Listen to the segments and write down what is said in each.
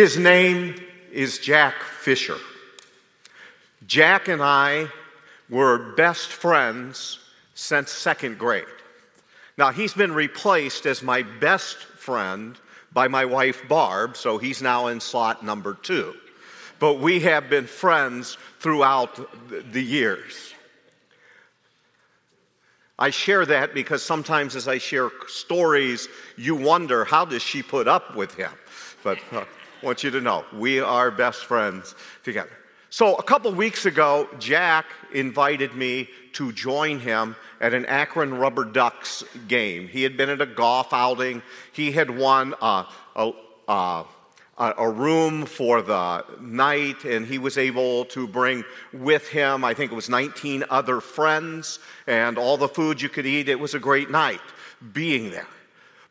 His name is Jack Fisher. Jack and I were best friends since second grade. Now, he's been replaced as my best friend by my wife Barb, so he's now in slot number two. But we have been friends throughout the years. I share that because sometimes as I share stories, you wonder, how does she put up with him? But uh, Want you to know, we are best friends together. So a couple weeks ago, Jack invited me to join him at an Akron Rubber Ducks game. He had been at a golf outing. He had won uh, a, a, a, a, room for the night, and he was able to bring with him, I think it was 19 other friends, and all the food you could eat. It was a great night being there.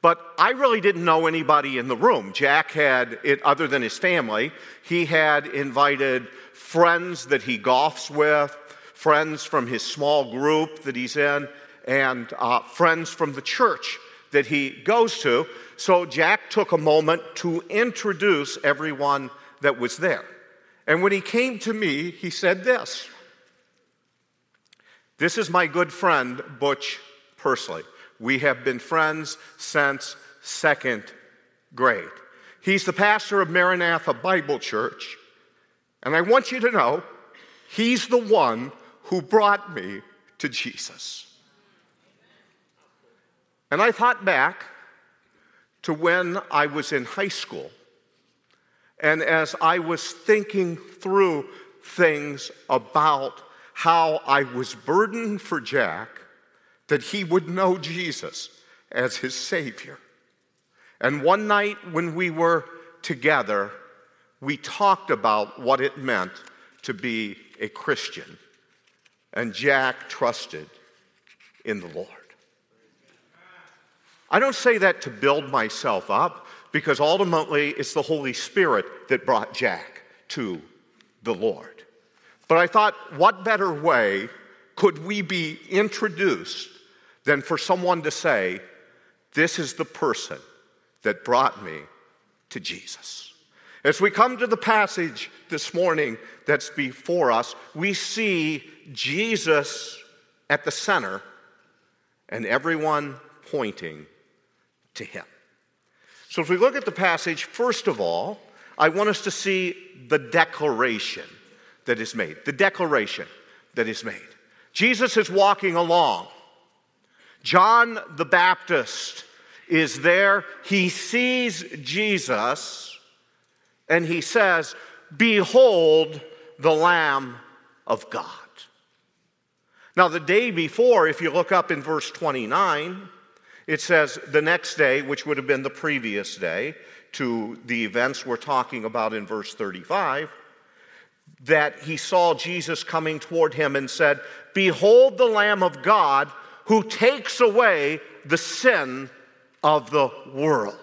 But I really didn't know anybody in the room. Jack had, it, other than his family, he had invited friends that he golfs with, friends from his small group that he's in, and uh, friends from the church that he goes to. So Jack took a moment to introduce everyone that was there. And when he came to me, he said this This is my good friend, Butch Pursley. We have been friends since second grade. He's the pastor of Maranatha Bible Church. And I want you to know, he's the one who brought me to Jesus. And I thought back to when I was in high school. And as I was thinking through things about how I was burdened for Jack, that he would know Jesus as his Savior. And one night when we were together, we talked about what it meant to be a Christian. And Jack trusted in the Lord. I don't say that to build myself up because ultimately it's the Holy Spirit that brought Jack to the Lord. But I thought, what better way could we be introduced than for someone to say, This is the person that brought me to Jesus? As we come to the passage this morning that's before us, we see Jesus at the center and everyone pointing to him. So, if we look at the passage, first of all, I want us to see the declaration that is made. The declaration that is made. Jesus is walking along. John the Baptist is there. He sees Jesus and he says, Behold the Lamb of God. Now, the day before, if you look up in verse 29, it says the next day, which would have been the previous day to the events we're talking about in verse 35, that he saw Jesus coming toward him and said, Behold the Lamb of God who takes away the sin of the world.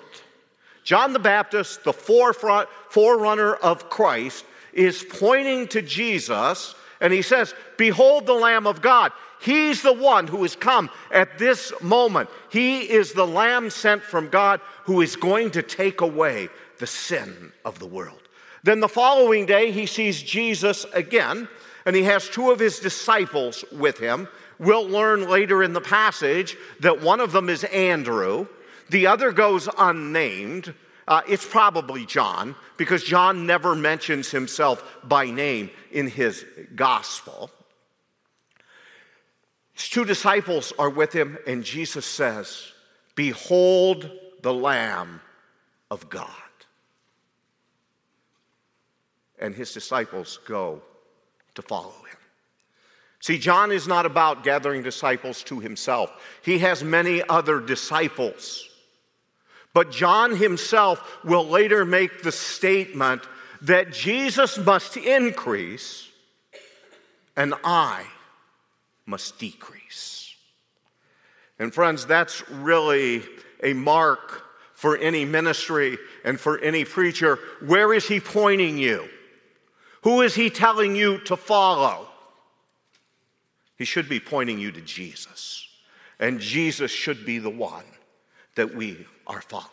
John the Baptist, the forefront, forerunner of Christ, is pointing to Jesus and he says, Behold the Lamb of God. He's the one who has come at this moment. He is the Lamb sent from God who is going to take away the sin of the world. Then the following day, he sees Jesus again, and he has two of his disciples with him. We'll learn later in the passage that one of them is Andrew, the other goes unnamed. Uh, it's probably John, because John never mentions himself by name in his gospel. His two disciples are with him, and Jesus says, Behold the Lamb of God. And his disciples go to follow him. See, John is not about gathering disciples to himself, he has many other disciples. But John himself will later make the statement that Jesus must increase and I must decrease. And friends, that's really a mark for any ministry and for any preacher. Where is he pointing you? Who is he telling you to follow? He should be pointing you to Jesus. And Jesus should be the one that we are following.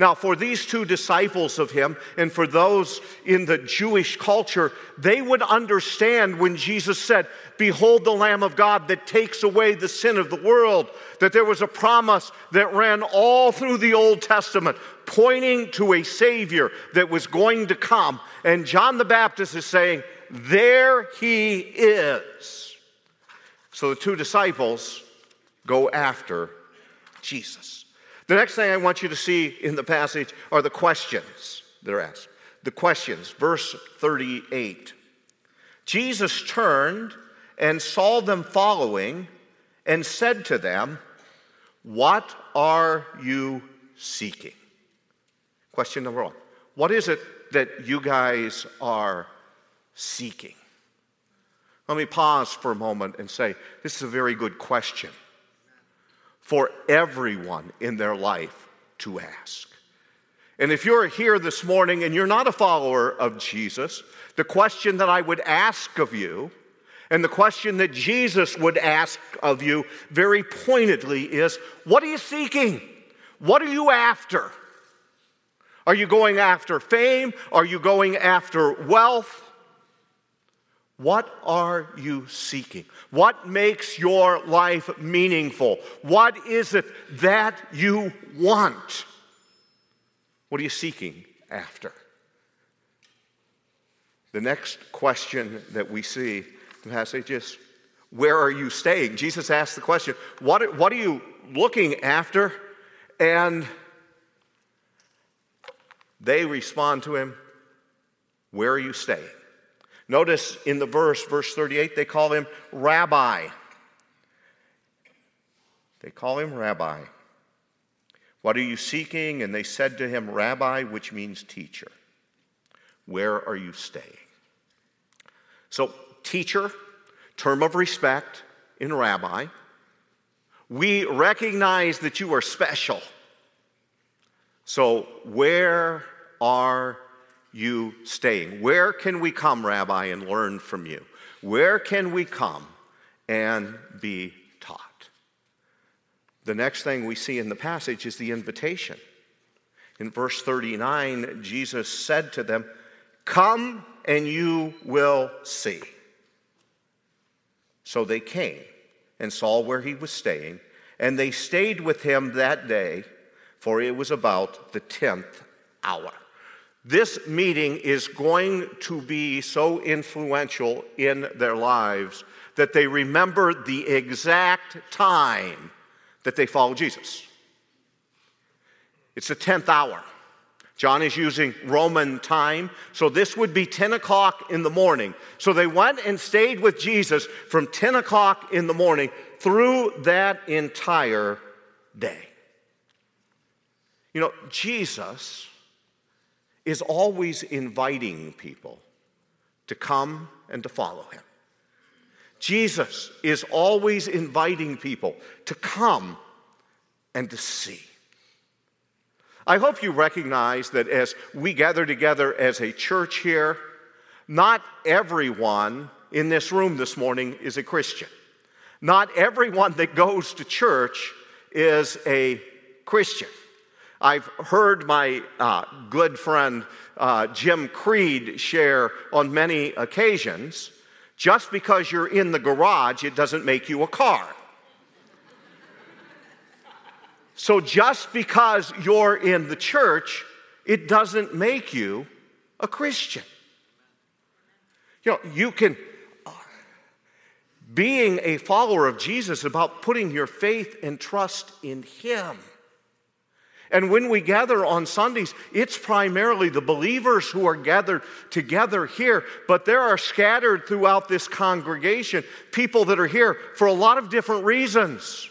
Now, for these two disciples of him, and for those in the Jewish culture, they would understand when Jesus said, Behold the Lamb of God that takes away the sin of the world, that there was a promise that ran all through the Old Testament, pointing to a Savior that was going to come. And John the Baptist is saying, There he is. So the two disciples go after Jesus. The next thing I want you to see in the passage are the questions that are asked. The questions, verse 38. Jesus turned and saw them following and said to them, What are you seeking? Question number one What is it that you guys are seeking? Let me pause for a moment and say, This is a very good question for everyone in their life to ask. And if you're here this morning and you're not a follower of Jesus, the question that I would ask of you, and the question that Jesus would ask of you very pointedly is what are you seeking? What are you after? Are you going after fame? Are you going after wealth? What are you seeking? What makes your life meaningful? What is it that you want? What are you seeking after? The next question that we see in the passage is Where are you staying? Jesus asked the question, What, what are you looking after? And they respond to him, Where are you staying? Notice in the verse, verse 38, they call him rabbi. They call him rabbi. What are you seeking? And they said to him, Rabbi, which means teacher. Where are you staying? So, teacher, term of respect in rabbi. We recognize that you are special. So, where are you staying? Where can we come, Rabbi, and learn from you? Where can we come and be taught? The next thing we see in the passage is the invitation. In verse 39, Jesus said to them, Come and you will see. So they came and saw where he was staying, and they stayed with him that day, for it was about the tenth hour. This meeting is going to be so influential in their lives that they remember the exact time that they follow Jesus. It's the 10th hour. John is using Roman time, so this would be 10 o'clock in the morning. So they went and stayed with Jesus from 10 o'clock in the morning through that entire day. You know, Jesus is always inviting people to come and to follow him. Jesus is always inviting people to come and to see. I hope you recognize that as we gather together as a church here, not everyone in this room this morning is a Christian. Not everyone that goes to church is a Christian. I've heard my uh, good friend uh, Jim Creed share on many occasions just because you're in the garage, it doesn't make you a car. So just because you're in the church, it doesn't make you a Christian. You know, you can, being a follower of Jesus about putting your faith and trust in Him. And when we gather on Sundays, it's primarily the believers who are gathered together here, but there are scattered throughout this congregation people that are here for a lot of different reasons.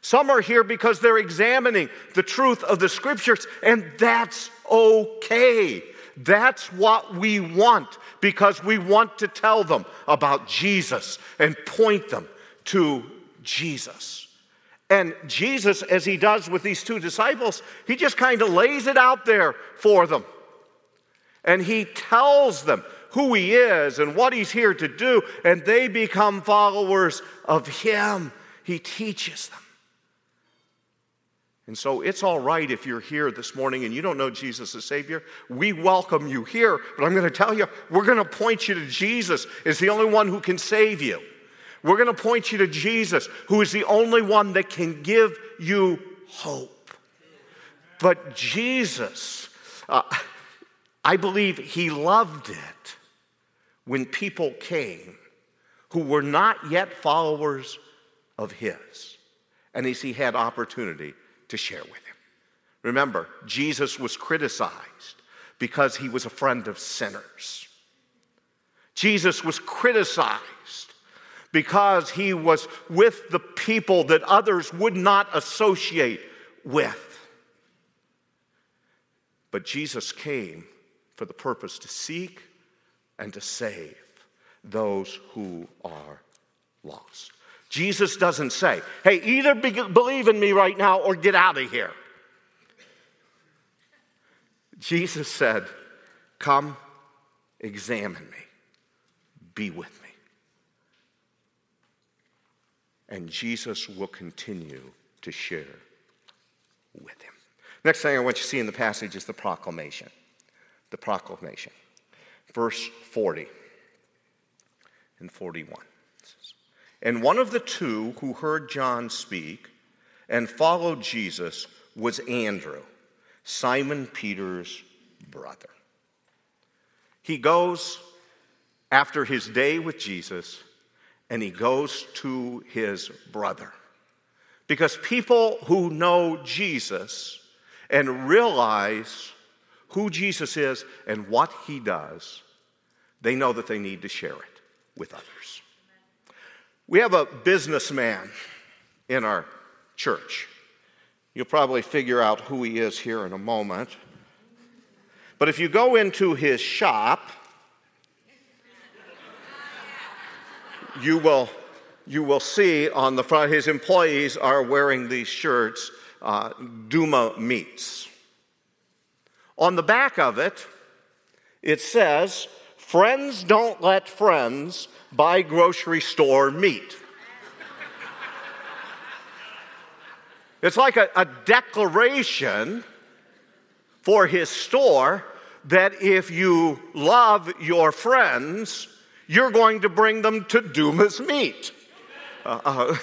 Some are here because they're examining the truth of the scriptures, and that's okay. That's what we want because we want to tell them about Jesus and point them to Jesus. And Jesus, as he does with these two disciples, he just kind of lays it out there for them. And he tells them who he is and what he's here to do, and they become followers of him. He teaches them. And so it's all right if you're here this morning and you don't know Jesus as Savior. We welcome you here, but I'm going to tell you, we're going to point you to Jesus as the only one who can save you. We're going to point you to Jesus, who is the only one that can give you hope. But Jesus, uh, I believe he loved it when people came who were not yet followers of his. And as he had opportunity to share with him. Remember, Jesus was criticized because he was a friend of sinners. Jesus was criticized because he was with the people that others would not associate with. But Jesus came for the purpose to seek and to save those who are lost. Jesus doesn't say, hey, either be- believe in me right now or get out of here. Jesus said, come examine me, be with me. And Jesus will continue to share with him. Next thing I want you to see in the passage is the proclamation. The proclamation. Verse 40 and 41. And one of the two who heard John speak and followed Jesus was Andrew, Simon Peter's brother. He goes after his day with Jesus and he goes to his brother. Because people who know Jesus and realize who Jesus is and what he does, they know that they need to share it with others. We have a businessman in our church. You'll probably figure out who he is here in a moment. But if you go into his shop, you will, you will see on the front his employees are wearing these shirts, uh, Duma Meats. On the back of it, it says, Friends don't let friends buy grocery store meat. It's like a, a, declaration for his store that if you love your friends, you're going to bring them to Duma's meat. Uh, uh,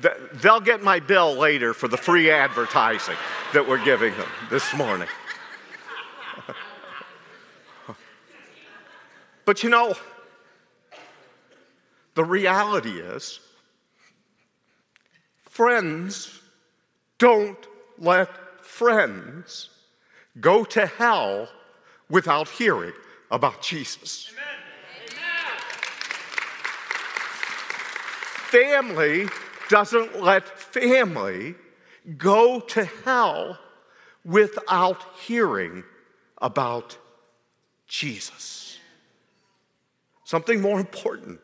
They'll get my bill later for the free advertising that we're giving them this morning. but you know, the reality is, friends don't let friends go to hell without hearing about Jesus. Amen. Family doesn't let family go to hell without hearing about Jesus. Something more important.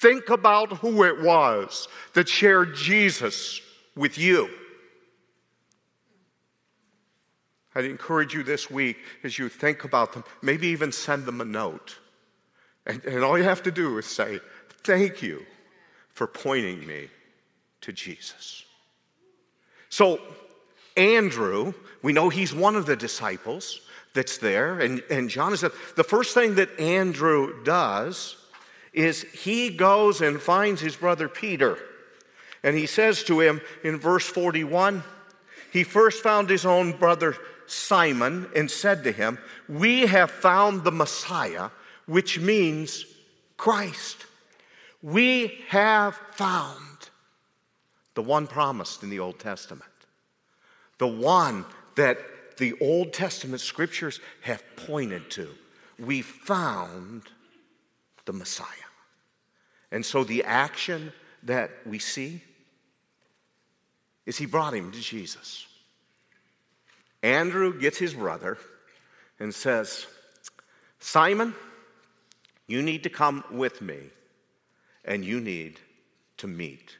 Think about who it was that shared Jesus with you. I'd encourage you this week as you think about them, maybe even send them a note. And, and all you have to do is say, Thank you for pointing me to Jesus. So, Andrew, we know he's one of the disciples that's there, and, and John is there. The first thing that Andrew does is he goes and finds his brother Peter. And he says to him in verse 41 he first found his own brother Simon and said to him, We have found the Messiah, which means Christ. We have found the one promised in the Old Testament, the one that the Old Testament scriptures have pointed to. We found the Messiah. And so the action that we see is he brought him to Jesus. Andrew gets his brother and says, Simon, you need to come with me and you need to meet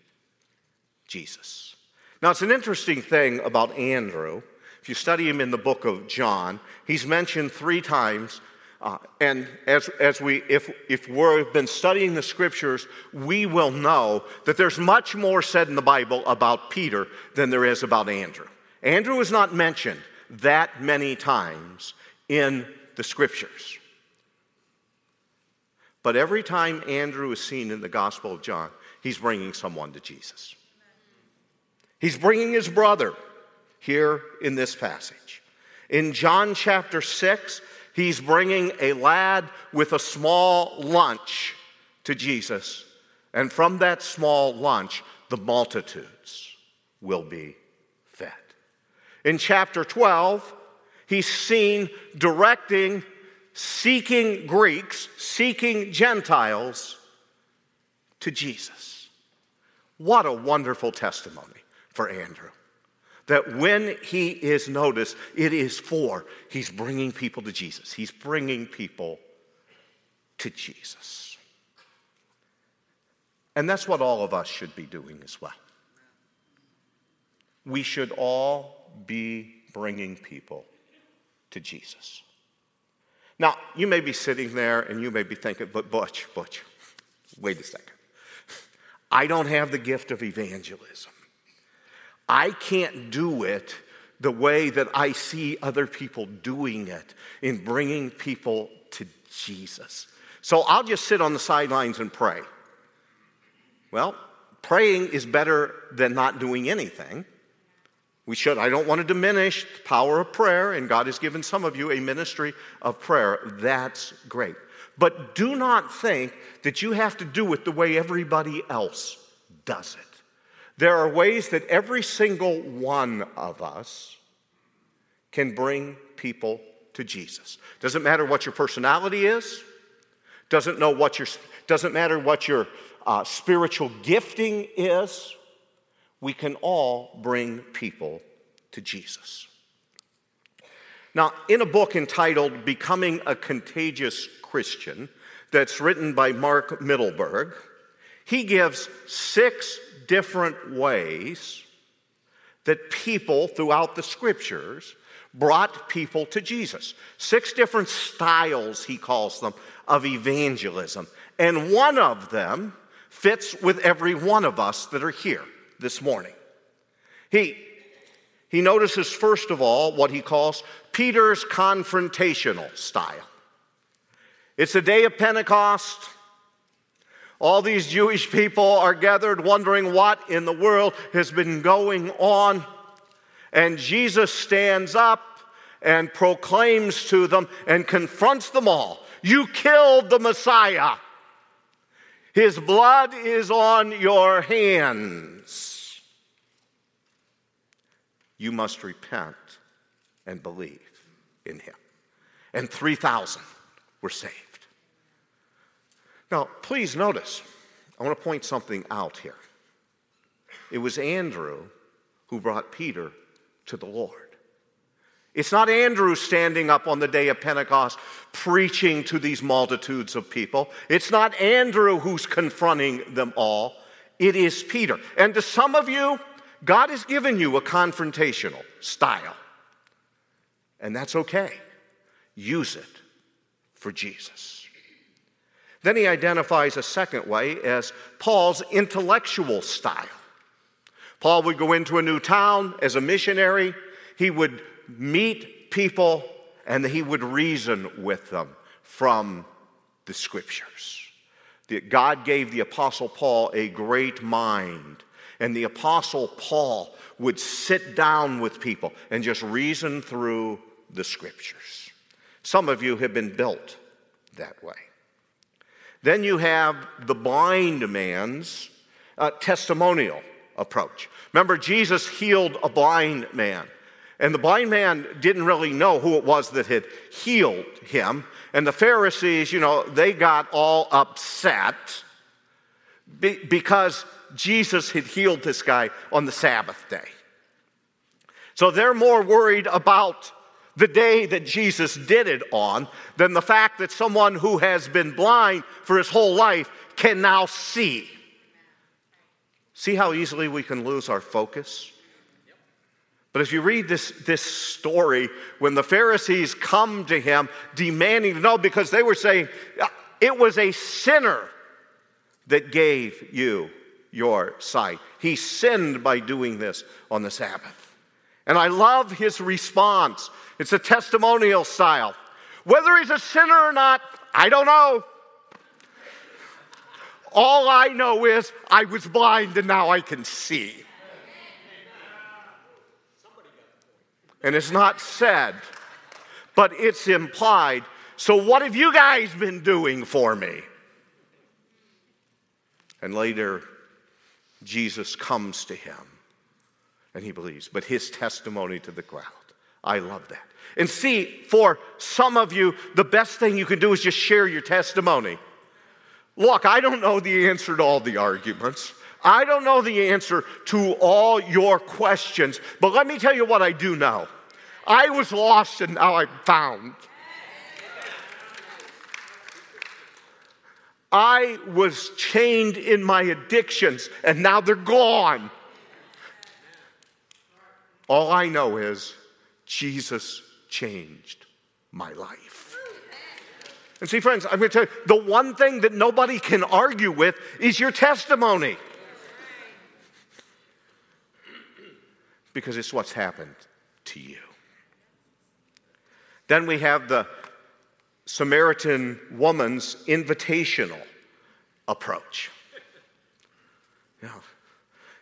Jesus. Now, it's an interesting thing about Andrew. If you study him in the book of John, he's mentioned three times Uh, and as, as we, if, if we've been studying the scriptures, we will know that there's much more said in the Bible about Peter than there is about Andrew. Andrew is not mentioned that many times in the scriptures. But every time Andrew is seen in the Gospel of John, he's bringing someone to Jesus. He's bringing his brother here in this passage. In John chapter 6, he's bringing a lad with a small lunch to Jesus. And from that small lunch, the multitudes will be. In chapter 12, he's seen directing, seeking Greeks, seeking Gentiles to Jesus. What a wonderful testimony for Andrew. That when he is noticed, it is for he's bringing people to Jesus. He's bringing people to Jesus. And that's what all of us should be doing as well. We should all be bringing people to Jesus. Now, you may be sitting there and you may be thinking, but Butch, Butch, wait a second. I don't have the gift of evangelism. I can't do it the way that I see other people doing it in bringing people to Jesus. So I'll just sit on the sidelines and pray. Well, praying is better than not doing anything. We should, I don't want to diminish the power of prayer, and God has given some of you a ministry of prayer. That's great. But do not think that you have to do it the way everybody else does it. There are ways that every single one of us can bring people to Jesus. Doesn't matter what your personality is, doesn't, know what your, doesn't matter what your uh, spiritual gifting is, we can all bring people to Jesus. Now, in a book entitled Becoming a Contagious Christian, that's written by Mark Mittelberg, he gives six different ways that people throughout the scriptures brought people to Jesus. Six different styles, he calls them, of evangelism. And one of them fits with every one of us that are here this morning. He, he notices, first of all, what he calls Peter's confrontational style. It's the day of Pentecost. All these Jewish people are gathered wondering what in the world has been going on. And Jesus stands up and proclaims to them and confronts them all You killed the Messiah. His blood is on your hands. You must repent and believe in him. And 3,000 were saved. Now, please notice, I want to point something out here. It was Andrew who brought Peter to the Lord. It's not Andrew standing up on the day of Pentecost preaching to these multitudes of people. It's not Andrew who's confronting them all. It is Peter. And to some of you, God has given you a confrontational style. And that's okay. Use it for Jesus. Then he identifies a second way as Paul's intellectual style. Paul would go into a new town as a missionary, he would meet people, and he would reason with them from the scriptures. God gave the Apostle Paul a great mind, and the Apostle Paul would sit down with people and just reason through the scriptures. Some of you have been built that way. Then you have the blind man's uh, testimonial approach. Remember, Jesus healed a blind man. And the blind man didn't really know who it was that had healed him. And the Pharisees, you know, they got all upset because Jesus had healed this guy on the Sabbath day. So they're more worried about the day that Jesus did it on than the fact that someone who has been blind for his whole life can now see. See how easily we can lose our focus? But if you read this, this story, when the Pharisees come to him demanding to know, because they were saying, uh, it was a sinner that gave you your sight. He sinned by doing this on the Sabbath. And I love his response. It's a testimonial style. Whether he's a sinner or not, I don't know. All I know is I was blind and now I can see. And it's not said, but it's implied. So, what have you guys been doing for me? And later, Jesus comes to him and he believes, but his testimony to the crowd. I love that. And see, for some of you, the best thing you can do is just share your testimony. Look, I don't know the answer to all the arguments. I don't know the answer to all your questions, but let me tell you what I do know. I was lost and now I'm found. I was chained in my addictions and now they're gone. All I know is Jesus changed my life. And see, friends, I'm going to tell you the one thing that nobody can argue with is your testimony. Because it's what's happened to you. Then we have the Samaritan woman's invitational approach. You know,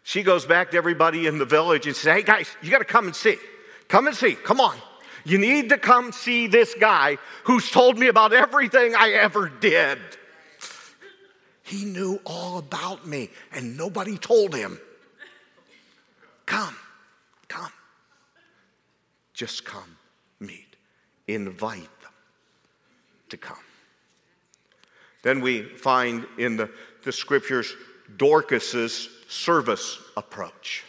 she goes back to everybody in the village and says, Hey guys, you got to come and see. Come and see. Come on. You need to come see this guy who's told me about everything I ever did. He knew all about me and nobody told him. Come, come. Just come, meet, invite them to come. Then we find in the, the scriptures Dorcas's service approach.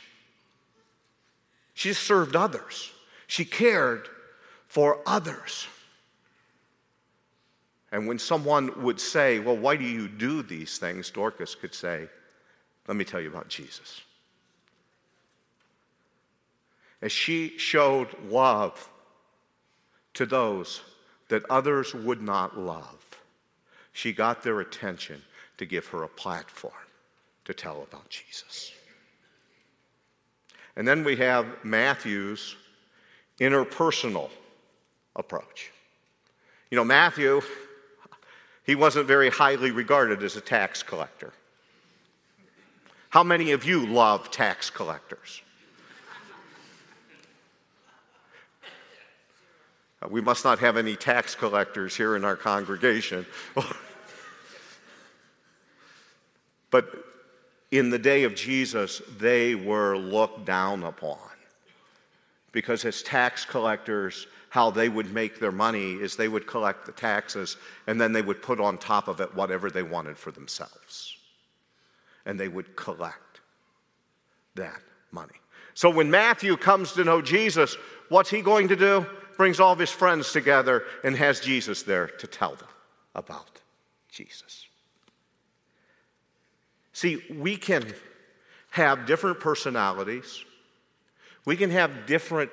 She served others. She cared for others. And when someone would say, Well, why do you do these things? Dorcas could say, Let me tell you about Jesus. As she showed love to those that others would not love, she got their attention to give her a platform to tell about Jesus. And then we have Matthew's interpersonal approach. You know, Matthew, he wasn't very highly regarded as a tax collector. How many of you love tax collectors? Uh, we must not have any tax collectors here in our congregation. but in the day of Jesus, they were looked down upon. Because as tax collectors, how they would make their money is they would collect the taxes and then they would put on top of it whatever they wanted for themselves. And they would collect that money. So when Matthew comes to know Jesus, what's he going to do? Brings all of his friends together and has Jesus there to tell them about Jesus. See, we can have different personalities, we can have different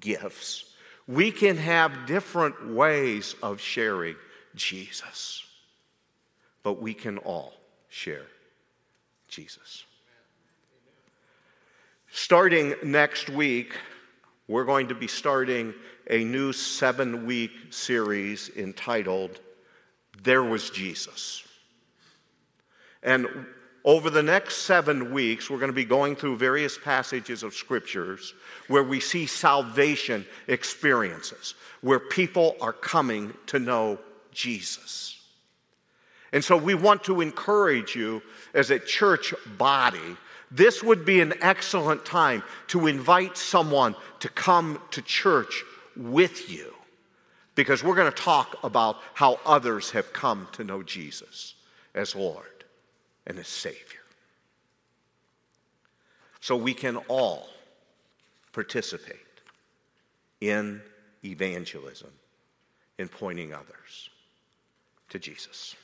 gifts, we can have different ways of sharing Jesus, but we can all share Jesus. Starting next week, we're going to be starting a new seven week series entitled There Was Jesus. And over the next seven weeks, we're going to be going through various passages of scriptures where we see salvation experiences, where people are coming to know Jesus. And so we want to encourage you as a church body this would be an excellent time to invite someone to come to church with you because we're going to talk about how others have come to know Jesus as Lord and as Savior. So we can all participate in evangelism, in pointing others to Jesus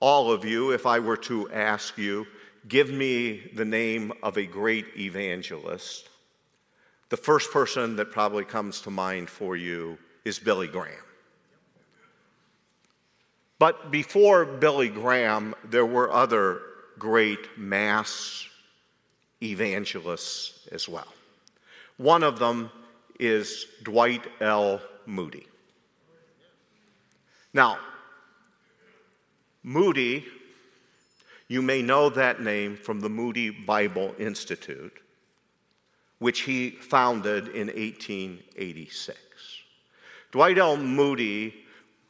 all of you, if I were to ask you, give me the name of a great evangelist, the first person that probably comes to mind for you is Billy Graham. But before Billy Graham, there were other great mass evangelists as well. One of them is Dwight L. Moody. Now, Moody, you may know that name from the Moody Bible Institute, which he founded in 1886. Dwight L. Moody,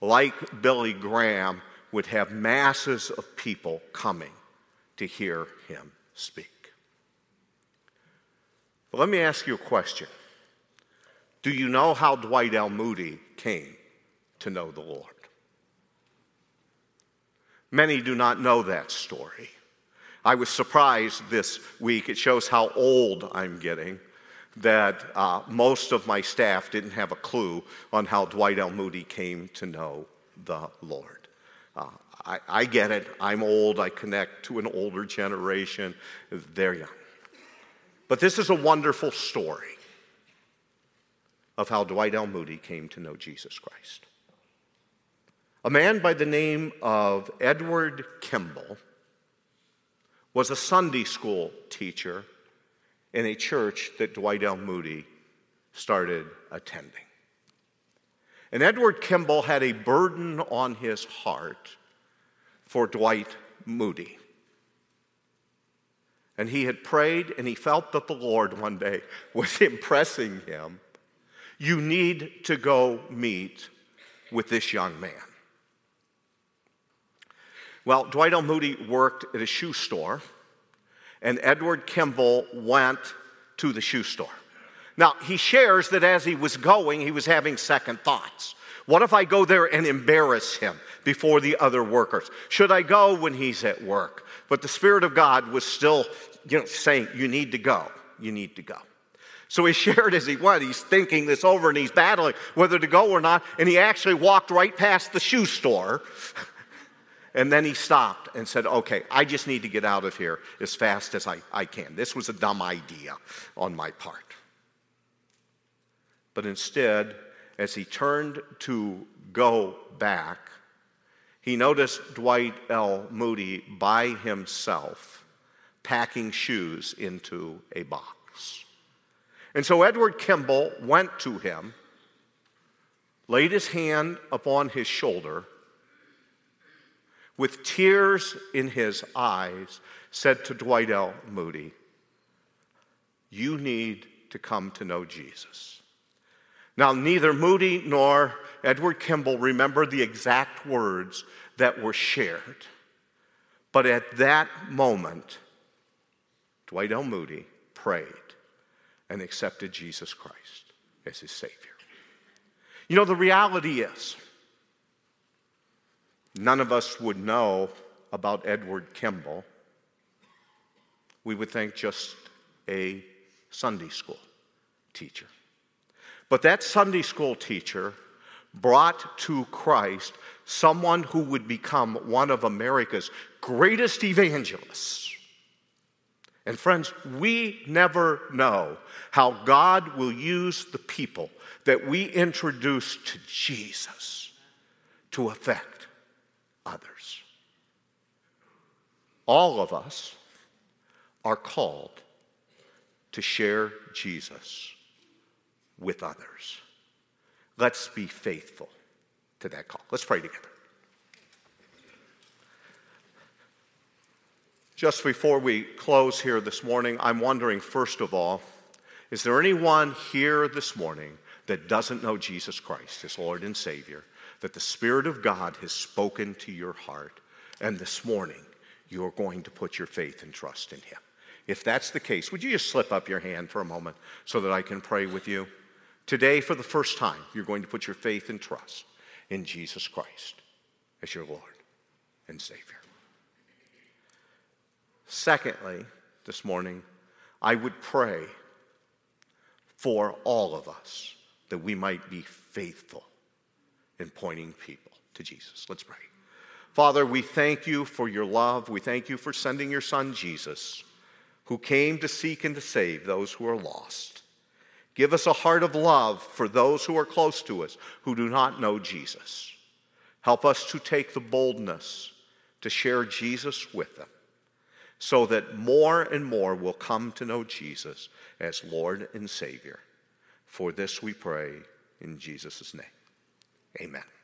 like Billy Graham, would have masses of people coming to hear him speak. But let me ask you a question. Do you know how Dwight L. Moody came to know the Lord? Many do not know that story. I was surprised this week. It shows how old I'm getting that uh, most of my staff didn't have a clue on how Dwight L. Moody came to know the Lord. Uh, I, I get it. I'm old. I connect to an older generation. They're young. But this is a wonderful story of how Dwight L. Moody came to know Jesus Christ. A man by the name of Edward Kimball was a Sunday school teacher in a church that Dwight L. Moody started attending. And Edward Kimball had a burden on his heart for Dwight Moody. And he had prayed and he felt that the Lord one day was impressing him. You need to go meet with this young man. Well, Dwight L. Moody worked at a shoe store, and Edward Kimball went to the shoe store. Now, he shares that as he was going, he was having second thoughts. What if I go there and embarrass him before the other workers? Should I go when he's at work? But the Spirit of God was still you know, saying, You need to go. You need to go. So he shared as he went. He's thinking this over and he's battling whether to go or not. And he actually walked right past the shoe store. And then he stopped and said, Okay, I just need to get out of here as fast as I, I can. This was a dumb idea on my part. But instead, as he turned to go back, he noticed Dwight L. Moody by himself packing shoes into a box. And so Edward Kimball went to him, laid his hand upon his shoulder, with tears in his eyes, said to Dwight L. Moody, You need to come to know Jesus. Now, neither Moody nor Edward Kimball remember the exact words that were shared. But at that moment, Dwight L. Moody prayed and accepted Jesus Christ as his Savior. You know, the reality is, none of us would know about Edward Kimball. We would think just a Sunday school teacher. But that Sunday school teacher brought to Christ someone who would become one of America's greatest evangelists. And friends, we never know how God will use the people that we introduce to Jesus to affect others. All of us are called to share Jesus with others. Let's be faithful to that call. Let's pray together. Just before we close here this morning, I'm wondering, first of all, is there anyone here this morning that doesn't know Jesus Christ as Lord and Savior, that the Spirit of God has spoken to your heart, and this morning you're going to put your faith and trust in Him? If that's the case, would you just slip up your hand for a moment so that I can pray with you? Today, for the first time, you're going to put your faith and trust in Jesus Christ as your Lord and Savior. Secondly, this morning, I would pray for all of us that we might be faithful in pointing people to Jesus. Let's pray. Father, we thank you for your love. We thank you for sending your son Jesus, who came to seek and to save those who are lost. Give us a heart of love for those who are close to us who do not know Jesus. Help us to take the boldness to share Jesus with them so that more and more will come to know Jesus as Lord and Savior. For this we pray in Jesus' name. Amen.